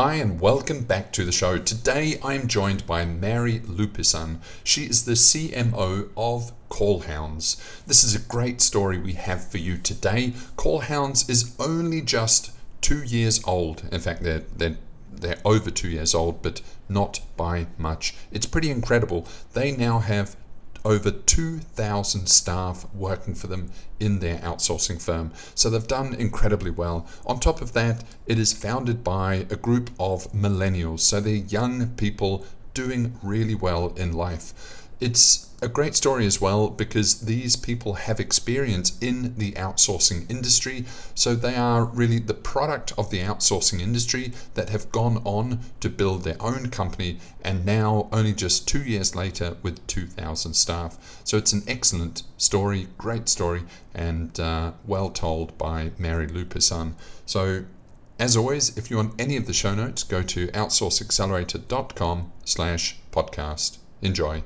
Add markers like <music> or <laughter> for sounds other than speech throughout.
Hi, and welcome back to the show. Today I am joined by Mary Lupisan. She is the CMO of Callhounds. This is a great story we have for you today. Callhounds is only just two years old. In fact, they're, they're, they're over two years old, but not by much. It's pretty incredible. They now have over 2,000 staff working for them in their outsourcing firm. So they've done incredibly well. On top of that, it is founded by a group of millennials. So they're young people doing really well in life. It's a great story as well because these people have experience in the outsourcing industry. So they are really the product of the outsourcing industry that have gone on to build their own company and now only just two years later with 2,000 staff. So it's an excellent story, great story, and uh, well told by Mary Lupisan. So as always, if you want any of the show notes, go to outsourceaccelerator.com slash podcast. Enjoy.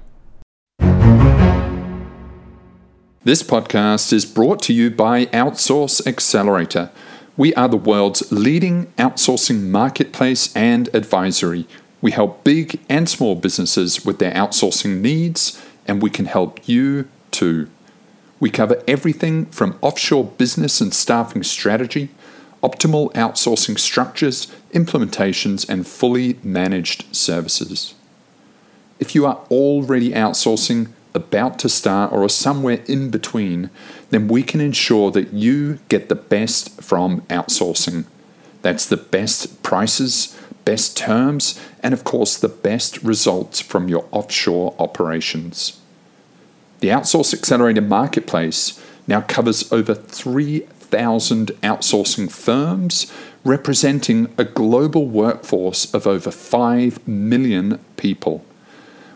This podcast is brought to you by Outsource Accelerator. We are the world's leading outsourcing marketplace and advisory. We help big and small businesses with their outsourcing needs, and we can help you too. We cover everything from offshore business and staffing strategy, optimal outsourcing structures, implementations, and fully managed services. If you are already outsourcing, about to start, or are somewhere in between, then we can ensure that you get the best from outsourcing. That's the best prices, best terms, and of course, the best results from your offshore operations. The Outsource Accelerator Marketplace now covers over 3,000 outsourcing firms, representing a global workforce of over 5 million people.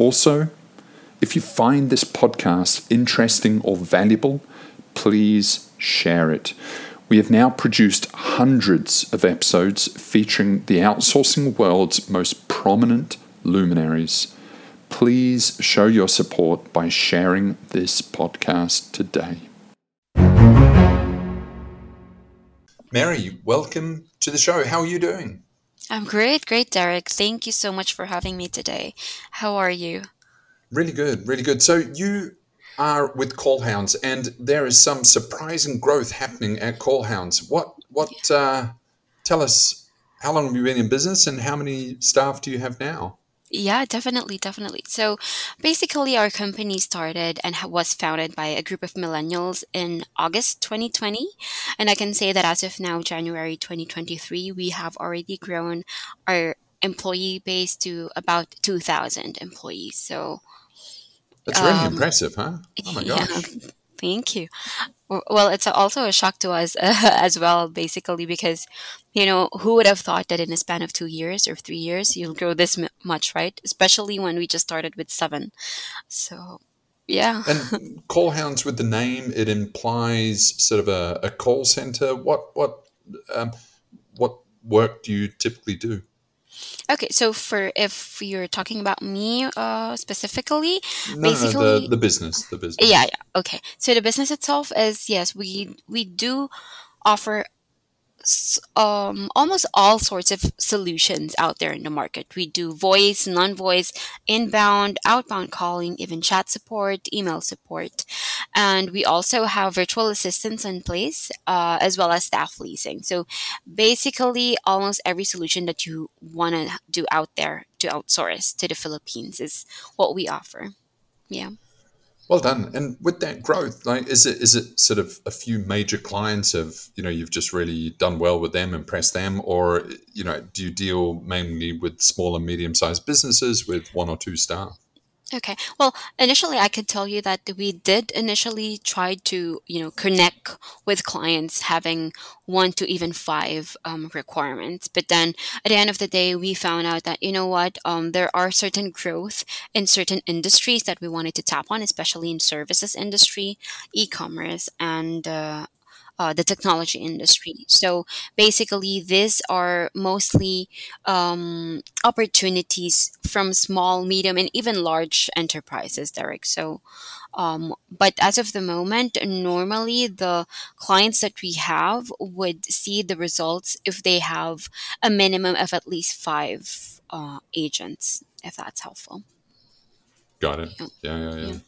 Also, if you find this podcast interesting or valuable, please share it. We have now produced hundreds of episodes featuring the outsourcing world's most prominent luminaries. Please show your support by sharing this podcast today. Mary, welcome to the show. How are you doing? I'm great, great, Derek. Thank you so much for having me today. How are you? Really good, really good. So you are with Callhounds, and there is some surprising growth happening at Callhounds. What, what? Uh, tell us, how long have you been in business, and how many staff do you have now? Yeah, definitely, definitely. So basically, our company started and was founded by a group of millennials in August 2020. And I can say that as of now, January 2023, we have already grown our employee base to about 2,000 employees. So that's really um, impressive, huh? Oh my <laughs> gosh. Yeah, thank you. Well, it's also a shock to us uh, <laughs> as well, basically, because, you know, who would have thought that in a span of two years or three years, you'll grow this m- much, right? Especially when we just started with seven. So, yeah. and Callhounds with the name, it implies sort of a, a call center. What, what, um, what work do you typically do? Okay, so for if you're talking about me uh, specifically, no, basically no, the, the business, the business. Yeah, yeah. Okay, so the business itself is yes, we we do offer um, almost all sorts of solutions out there in the market. We do voice, non voice, inbound, outbound calling, even chat support, email support. And we also have virtual assistants in place, uh, as well as staff leasing. So basically, almost every solution that you want to do out there to outsource to the Philippines is what we offer. Yeah. Well done. And with that growth, like, is it is it sort of a few major clients of you know you've just really done well with them, impressed them, or you know do you deal mainly with small and medium sized businesses with one or two staff? Okay. Well, initially, I could tell you that we did initially try to, you know, connect with clients having one to even five um, requirements. But then at the end of the day, we found out that, you know what, um, there are certain growth in certain industries that we wanted to tap on, especially in services industry, e-commerce, and uh, uh, the technology industry. So basically, these are mostly um, opportunities from small, medium, and even large enterprises, Derek. So, um, but as of the moment, normally the clients that we have would see the results if they have a minimum of at least five uh, agents, if that's helpful. Got it. Yeah. Yeah, yeah, yeah. Yeah.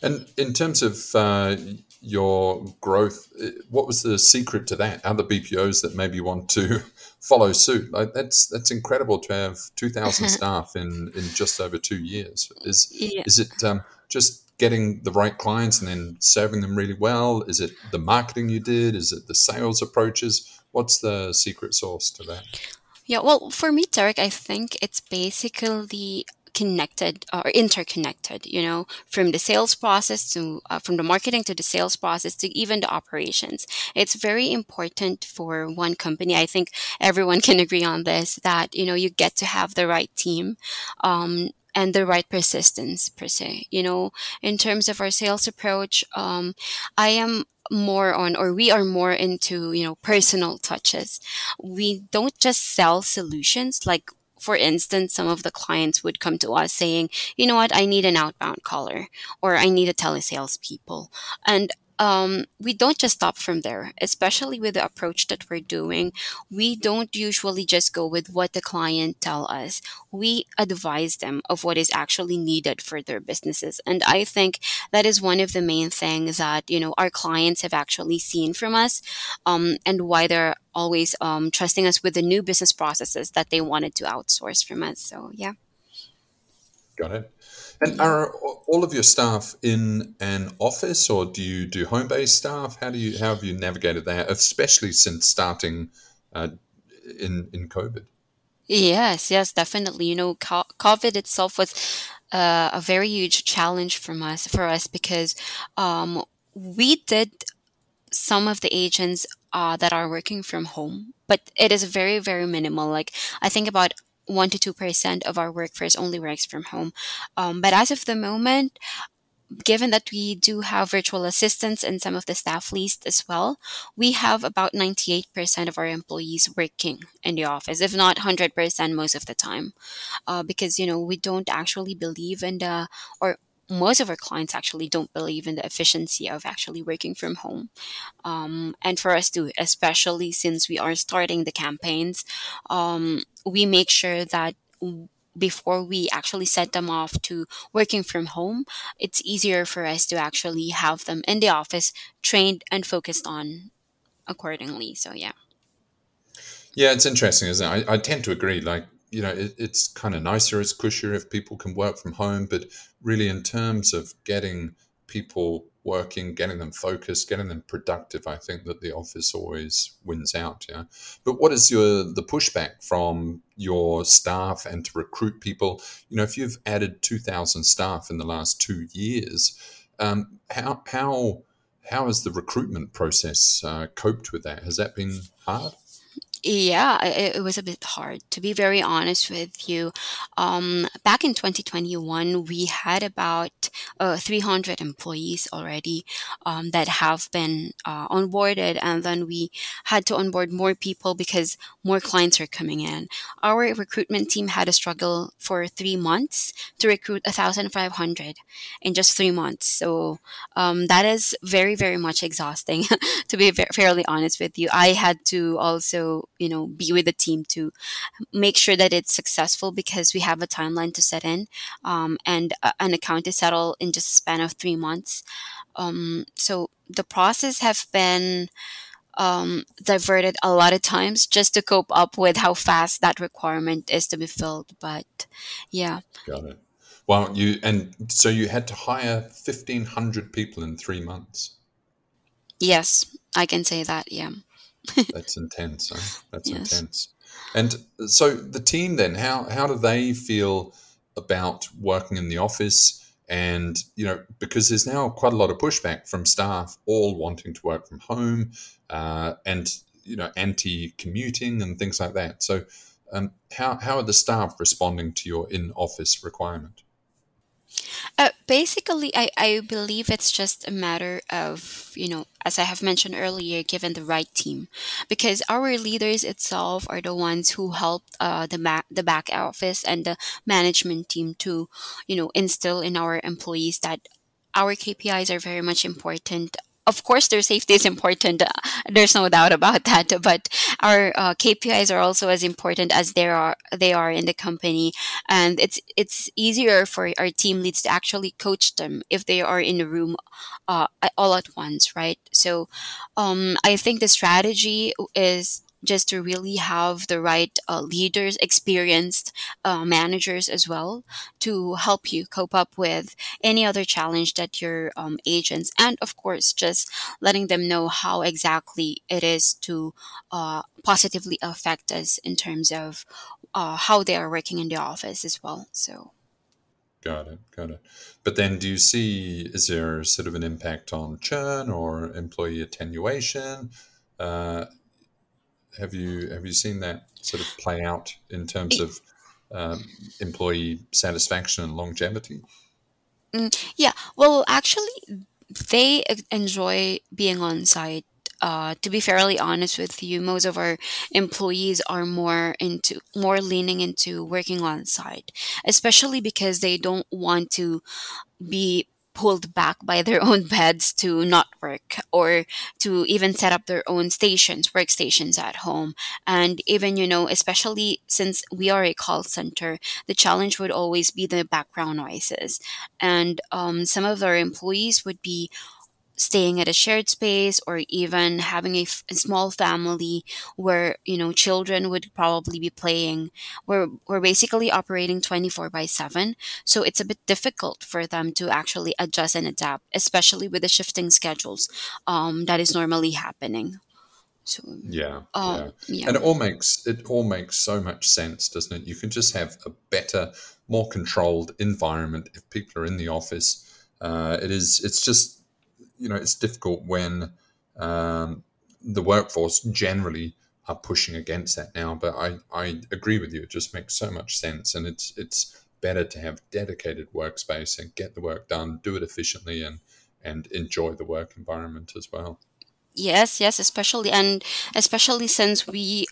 And in terms of uh, your growth, what was the secret to that? Other BPOs that maybe want to <laughs> follow suit, like that's that's incredible to have two thousand <laughs> staff in in just over two years. Is Yeah. is it um, just getting the right clients and then serving them really well? Is it the marketing you did? Is it the sales approaches? What's the secret sauce to that? Yeah, well, for me, Derek, I think it's basically connected or interconnected, you know, from the sales process to uh, from the marketing to the sales process to even the operations. It's very important for one company. I think everyone <laughs> can agree on this that, you know, you get to have the right team. Um, and the right persistence per se you know in terms of our sales approach um, i am more on or we are more into you know personal touches we don't just sell solutions like for instance some of the clients would come to us saying you know what? I need an outbound caller or i need a telesales people and um, we don't just stop from there especially with the approach that we're doing. We don't usually just go with what the client tell us. We advise them of what is actually needed for their businesses. And i think that is one of the main things that you know our clients have actually seen from us um, and why they're always um, trusting us with the new business processes that they wanted to outsource from us. So yeah. Got it. And are all of your staff in an office, or do you do home-based staff? How do you how have you navigated that, especially since starting uh, in in COVID? yes yes definitely you know covid itself was uh, a very huge challenge from us for us because um, we did some of the agents uh, that are working from home, but it is very, very minimal. Like I think about one to two percent of our workforce only works from home. Um, but as of the moment, given that we do have virtual assistants and some of the staff list as well, we have about 98% of our employees working in the office, if not 100% most of the time. Uh, because, you know, we don't actually believe in the, or most of our clients actually don't believe in the efficiency of actually working from home. Um, and for us too, especially since we are starting the campaigns, um, we make sure that before we actually set them off to working from home, it's easier for us to actually have them in the office trained and focused on accordingly. So, yeah. Yeah, it's interesting, isn't it? I, I tend to agree. Like, you know, it, it's kind of nicer, it's cushier if people can work from home, but really, in terms of getting people working, getting them focused, getting them productive, I think that the office always wins out. Yeah. But what is your the pushback from your staff and to recruit people? You know, if you've added two thousand staff in the last two years, um, how how how has the recruitment process uh, coped with that? Has that been hard? Yeah, it, it was a bit hard to be very honest with you. Um, back in 2021, we had about uh, 300 employees already um, that have been uh, onboarded, and then we had to onboard more people because more clients are coming in. Our recruitment team had a struggle for three months to recruit 1,500 in just three months. So um, that is very, very much exhausting, <laughs> to be fairly honest with you. I had to also you know be with the team to make sure that it's successful because we have a timeline to set in um, and a- an account to settle in just a span of three months um, so the process have been um, diverted a lot of times just to cope up with how fast that requirement is to be filled but yeah Got it. Well, you and so you had to hire fifteen hundred people in three months. yes i can say that yeah That's intense. Huh? That's yes intense. And so the team then, how how do they feel about working in the office? And, you know, because there's now quite a lot of pushback from staff all wanting to work from home uh, and, you know, anti commuting and things like that. So, um, how, how are the staff responding to your in office requirement? Uh, basically, I, I believe it's just a matter of, you know, as I have mentioned earlier, given the right team. Because our leaders itself are the ones who help uh, the, ma- the back office and the management team to, you know, instill in our employees that our KPIs are very much important of course their safety is important uh, there's no doubt about that but our uh, KPIs are also as important as they are they are in the company. And it's it's easier for our team leads to actually coach them if they are in a room uh, all at once right? So um, I think the strategy is just to really have the right uh, leaders, experienced uh, managers as well to help you cope up with any other challenge that your um, agents, and of course, just letting them know how exactly it is to uh, positively affect us in terms of uh, how they are working in the office as well. So. Got it, got it. But then, do you see is there sort of an impact on churn or employee attenuation? Uh, have you have you seen that sort of play out in terms of um, employee satisfaction and longevity? Mm, yeah, well, actually, they enjoy being on site. Uh, to be fairly honest with you, most of our employees are more into more leaning into working on site, especially because they don't want to be pulled back by their own beds to not work or to even set up their own stations, workstations at home. And even, you know, especially since we are a call center, the challenge would always be the background noises. And um, some of our employees would be staying at a shared space or even having a, f- a small family where you know children would probably be playing we're, we're basically operating 24 by 7 so it's a bit difficult for them to actually adjust and adapt especially with the shifting schedules um, that is normally happening so yeah, um, yeah, yeah, and it all makes it all makes so much sense, doesn't it? You can just have a better, more controlled environment if people are in the office. Uh, it is. It's just you know, it's difficult when um, the workforce generally are pushing against that now. But I, I agree with you. It just makes so much sense, and it's it's better to have dedicated workspace and get the work done, do it efficiently, and and enjoy the work environment as well. Yes, yes, especially and especially since we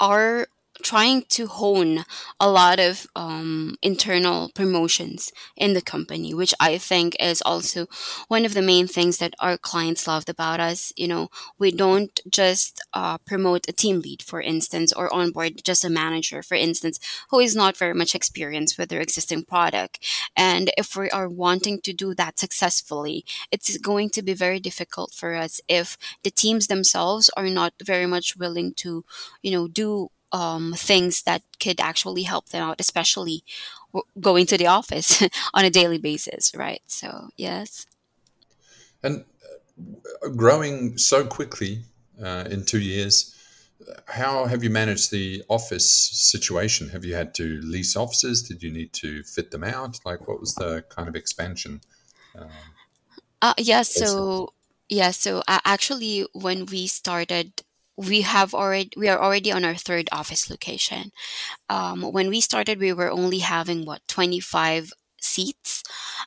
are trying to hone a lot of um, internal promotions in the company, which I think is also one of the main things that our clients loved about us. You know, we don't just uh, promote a team lead, for instance, or onboard just a manager, for instance, who is not very much experienced with their existing product. And if we are wanting to do that successfully, it's going to be very difficult for us if the teams themselves are not very much willing to, you know, do um, things that could actually help them out, especially going to the office <laughs> on a daily basis, right? So, yes. And uh, growing so quickly uh, in two years, how have you managed the office situation? Have you had to lease offices? Did you need to fit them out? Like, what was the kind of expansion? Um, uh, yeah, so yeah, so uh, actually, when we started we have already we are already on our third office location. Um, when we started, we were only having what twenty five seats,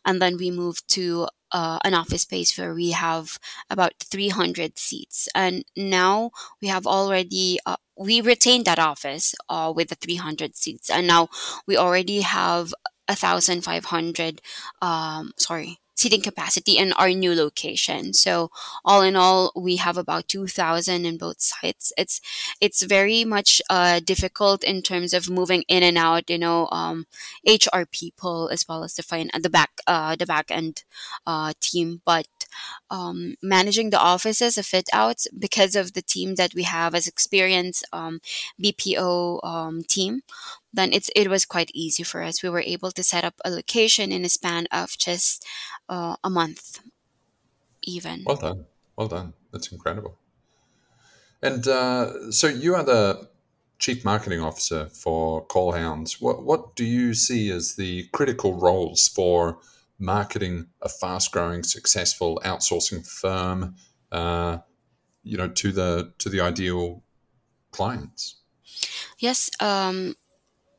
and then we moved to uh, an office space where we have about 300 seats and now we have already uh, we retained that office uh, with the 300 seats and now we already have 1500 um, sorry seating capacity in our new location. So all in all, we have about 2,000 in both sites. It's it's very much uh, difficult in terms of moving in and out. You know, um, HR people as well as the fine the back uh, the back end uh, team, but um, managing the offices, the fit outs, because of the team that we have as experienced um, BPO um, team, then it's it was quite easy for us. We were able to set up a location in a span of just uh, a month, even. Well done, well done. That's incredible. And uh, so you are the chief marketing officer for Callhounds. What what do you see as the critical roles for marketing a fast-growing, successful outsourcing firm, uh, you know, to the to the ideal clients? Yes, um,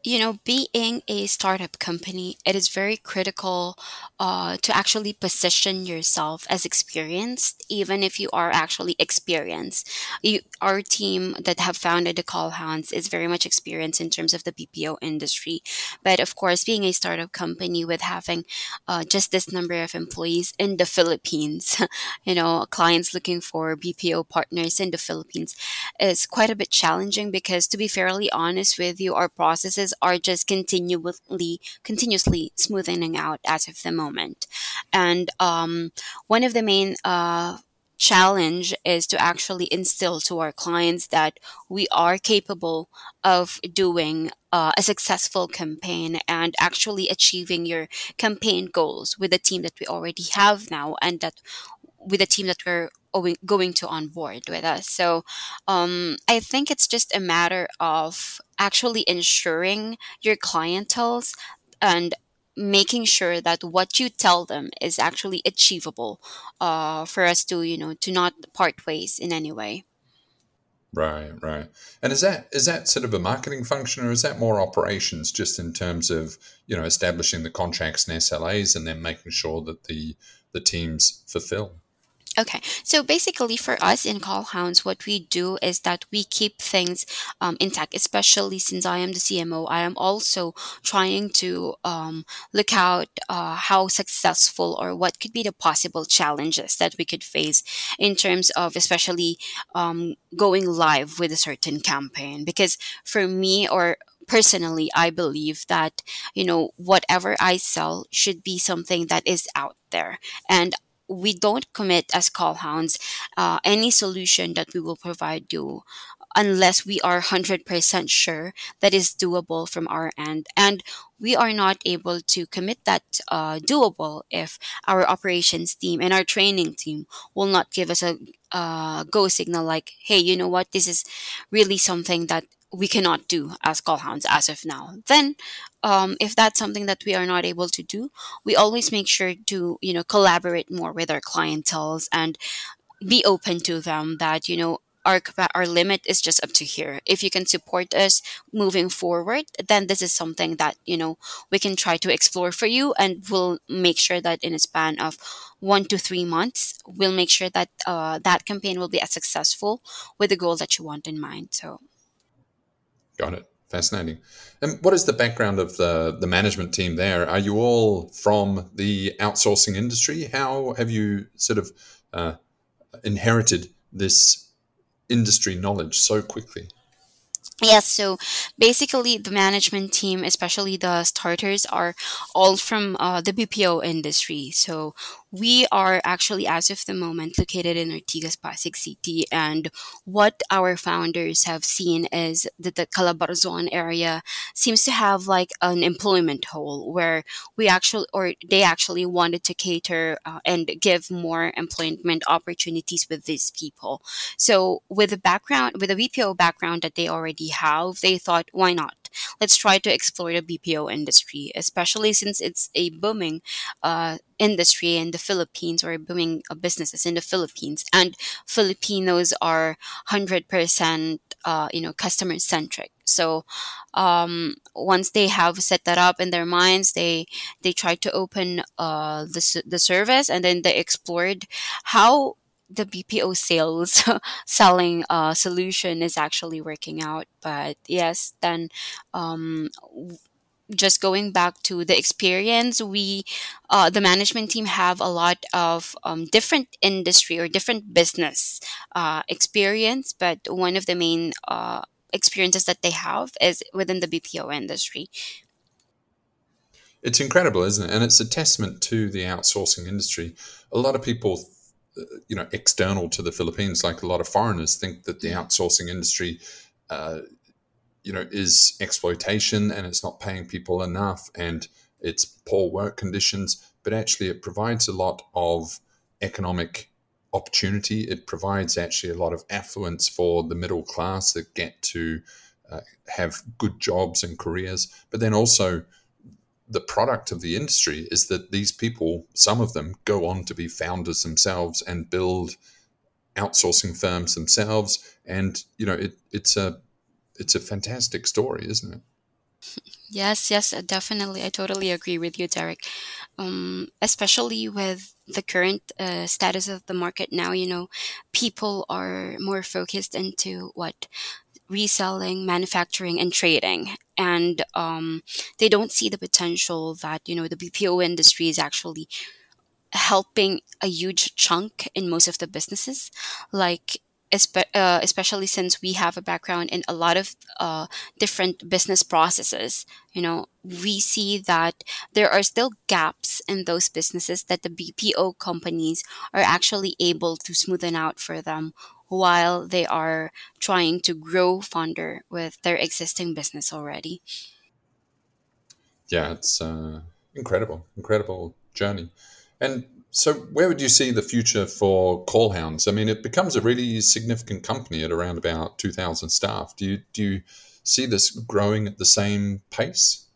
you know, being a startup company, it is very critical uh, to actually position yourself as experienced, even if you are actually experienced. You, our team that have founded the Call Hounds is very much experienced in terms of the BPO industry. But of course, being a startup company with having uh, just this number of employees in the Philippines, <laughs> you know, clients looking for BPO partners in the Philippines is quite a bit challenging because, to be fairly honest with you, our processes are just continually continuously smoothing out as of the moment. And um, one of the main uh, challenge is to actually instill to our clients that we are capable of doing uh, a successful campaign and actually achieving your campaign goals with the team that we already have now and that with the team that we're going to onboard with us. So um, I think it's just a matter of actually ensuring your clientels and making sure that what you tell them is actually achievable uh, for us to you know to not part ways in any way. Right right. And is that is that sort of a marketing function or is that more operations just in terms of you know establishing the contracts and slas and then making sure that the the teams fulfill Okay, so basically for us in Call Hounds, what we do is that we keep things um, intact, especially since I am the CMO. I am also trying to um, look out uh, how successful or what could be the possible challenges that we could face in terms of especially um, going live with a certain campaign. Because for me, or personally i believe that you know whatever i sell should be something that is out there and we don't commit as call hounds uh, any solution that we will provide you unless we are 100% sure that is doable from our end. And we are not able to commit that uh, doable if our operations team and our training team will not give us a uh, go signal like hey you know what? This is really something that we cannot do as call hounds as of now. Then um, if that's something that we are not able to do we always make sure to you know collaborate more with our clientels and be open to them that you know our our limit is just up to here if you can support us moving forward then this is something that you know we can try to explore for you and we'll make sure that in a span of one to three months we'll make sure that uh, that campaign will be as successful with the goal that you want in mind so Got it. Fascinating. And what is the background of the, the management team there? Are you all from the outsourcing industry? How have you sort of uh, inherited this industry knowledge so quickly? Yes, so basically, the management team, especially the starters, are all from uh, the BPO industry. So we are actually, as of the moment, located in Ortigas, Pasig City. And what our founders have seen is that the Calabarzon area seems to have like an employment hole where we actually, or they actually wanted to cater uh, and give more employment opportunities with these people. So with the background, with the BPO background that they already have, they thought, why not? let's try to explore the BPO industry, especially since it's a booming uh, industry in the Philippines or booming uh, businesses in the Philippines, and Filipinos are hundred percent, uh, you know, customer centric. So um, once they have set that up in their minds, they they try to open uh, the the service, and then they explored how the BPO sales <laughs> selling uh, solution is actually working out. But yes, then um, just going back to the experience, we uh, the management team have a lot of um, different industry or different business uh, experience, but one of the main uh, experiences that they have is within the BPO industry. It's incredible, isn't it? And it's a testament to the outsourcing industry. A lot of people you know external to the Philippines, like a lot of foreigners think that the outsourcing industry, uh, you know, is exploitation and it's not paying people enough and it's poor work conditions. But actually, it provides a lot of economic opportunity. It provides actually a lot of affluence for the middle class that get to uh, have good jobs and careers. But then also the product of the industry is that these people, some of them, go on to be founders themselves and build outsourcing firms themselves. And you know, it, it's a it's a fantastic story, isn't it? Yes, yes, definitely. I totally agree with you, Derek. Um, especially with the current uh, status of the market now, you know, people are more focused into what reselling, manufacturing, and trading, and um, they don't see the potential that you know the BPO industry is actually helping a huge chunk in most of the businesses, like espe- uh, especially since we have a background in a lot of uh, different business processes you know we see that there are still gaps in those businesses that the bpo companies are actually able to smoothen out for them while they are trying to grow fonder with their existing business already yeah it's uh, incredible incredible journey and so, where would you see the future for Callhounds? I mean, it becomes a really significant company at around about 2,000 staff. Do you, do you see this growing at the same pace?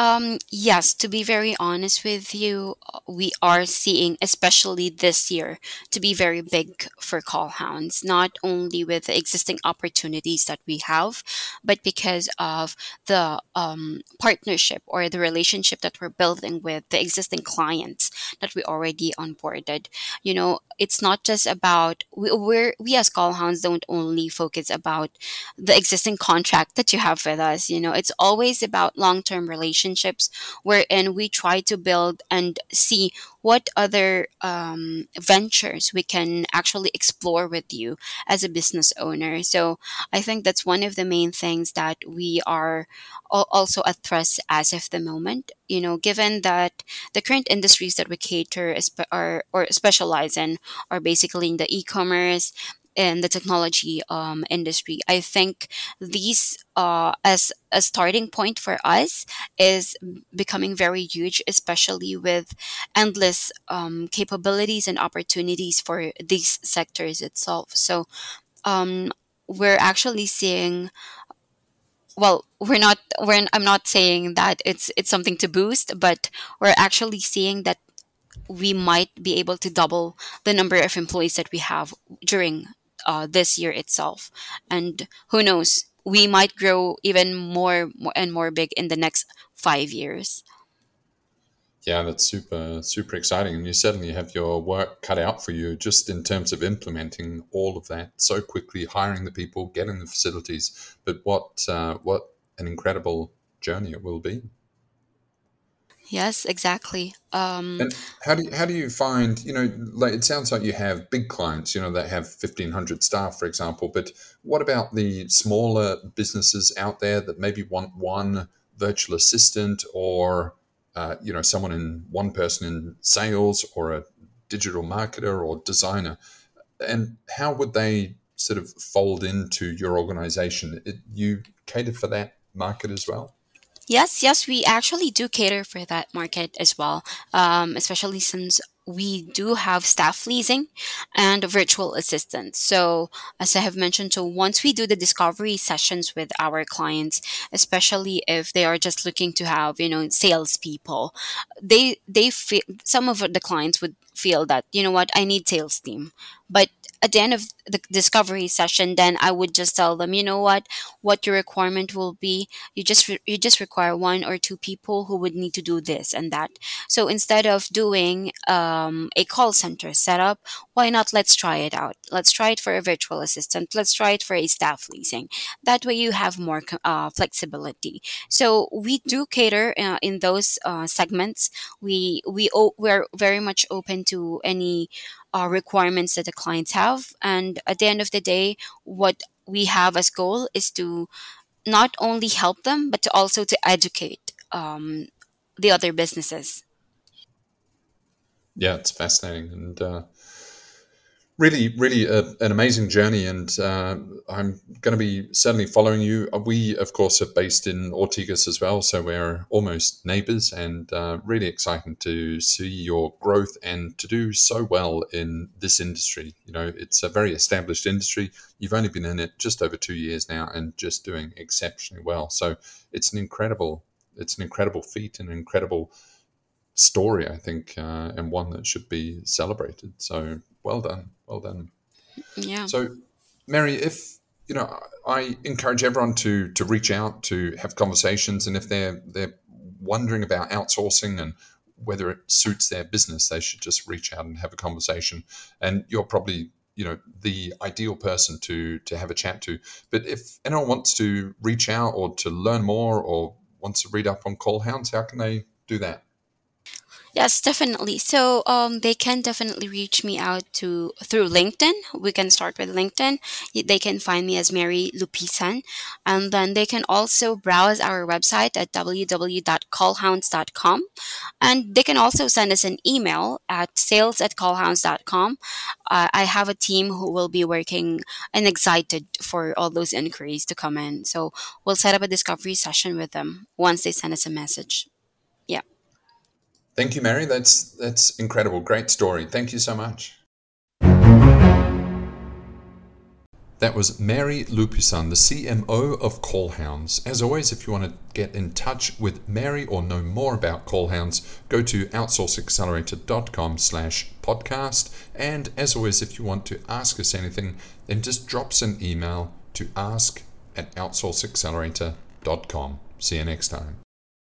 Um, yes, to be very honest with you, we are seeing, especially this year, to be very big for call hounds, not only with the existing opportunities that we have, but because of the um, partnership or the relationship that we're building with the existing clients that we already onboarded. You know, it's not just about we, we're we as call hounds don't only focus about the existing contract that you have with us. You know, it's always about long term relationships relationships wherein we try to build and see what other um, ventures we can actually explore with you as a business owner. So I think that's one of the main things that we are also address as of the moment. You know, given that the current industries that we cater are or specialize in are basically in the e-commerce, in the technology um, industry. I think these uh, as a starting point for us is becoming very huge, especially with endless um, capabilities and opportunities for these sectors itself. So um, we're actually seeing well we're not we're i'm not saying that it's it's something to boost but we're actually seeing that we might be able to double the number of employees that we have during uh, this year itself. And who knows, we might grow even more, and more big in the next five years. Yeah, that's super, super exciting. And you certainly have your work cut out for you just in terms of implementing all of that so quickly, hiring the people, getting the facilities. But what, uh, what an incredible journey it will be. Yes, exactly. Um, and how do you, how do you find you know like it sounds like you have big clients you know that have fifteen hundred staff for example, but what about the smaller businesses out there that maybe want one virtual assistant or uh, you know someone in one person in sales or a digital marketer or designer, and how would they sort of fold into your organization? It, you cater for that market as well. Yes, yes, we actually do cater for that market as well, um, especially since we do have staff leasing and virtual assistants. So, as I have mentioned, so once we do the discovery sessions with our clients, especially if they are just looking to have, you know, salespeople, they they feel some of the clients would feel that you know what I need sales team, but at the end of the discovery session then i would just tell them you know what? What your requirement will be you just re- you just require one or two people who would need to do this and that. So instead of doing um, a call center setup why not let's try it out. Let's try it for a virtual assistant. Let's try it for a staff leasing. That way you have more uh, flexibility. So we do cater uh, in those uh, segments. We we o- we're very much open to any uh, requirements that the clients have. And at the end of the day, what we have as goal is to not only help them, but to also to educate um, the other businesses. Yeah, it's fascinating, and uh, really, really a, an amazing journey, and uh, I'm going to be certainly following you. Uh, we, of course, are based in Ortigas as well, so we're almost neighbours, and uh, really exciting to see your growth and to do so well in this industry. You know, it's a very established industry. You've only been in it just over two years now, and just doing exceptionally well. So it's an incredible it's an incredible feat and incredible story, I think, uh, and one that should be celebrated. So well done, well done. Yeah. So, Mary, if you know, I encourage everyone to to reach out to have conversations, and if they're they're wondering about outsourcing and whether it suits their business, they should just reach out and have a conversation. And you're probably you know the ideal person to to have a chat to. But if anyone wants to reach out or to learn more or wants to read up on call hounds, how can they do that? Yes, definitely. So um, they can definitely reach me out to through LinkedIn. We can start with LinkedIn. They can find me as Mary Lupisan, and then they can also browse our website at www.callhounds.com, and they can also send us an email at sales at callhounds.com. Uh, I have a team who will be working and excited for all those inquiries to come in. So we'll set up a discovery session with them once they send us a message. Yeah. Thank you, Mary. That's that's incredible. Great story. Thank you so much. That was Mary Lupisan, the CMO of Callhounds. As always, if you want to get in touch with Mary or know more about Callhounds, go to outsourceaccelerator.com slash podcast. And as always, if you want to ask us anything, then just drop us an email to ask at outsourceaccelerator.com. See you next time.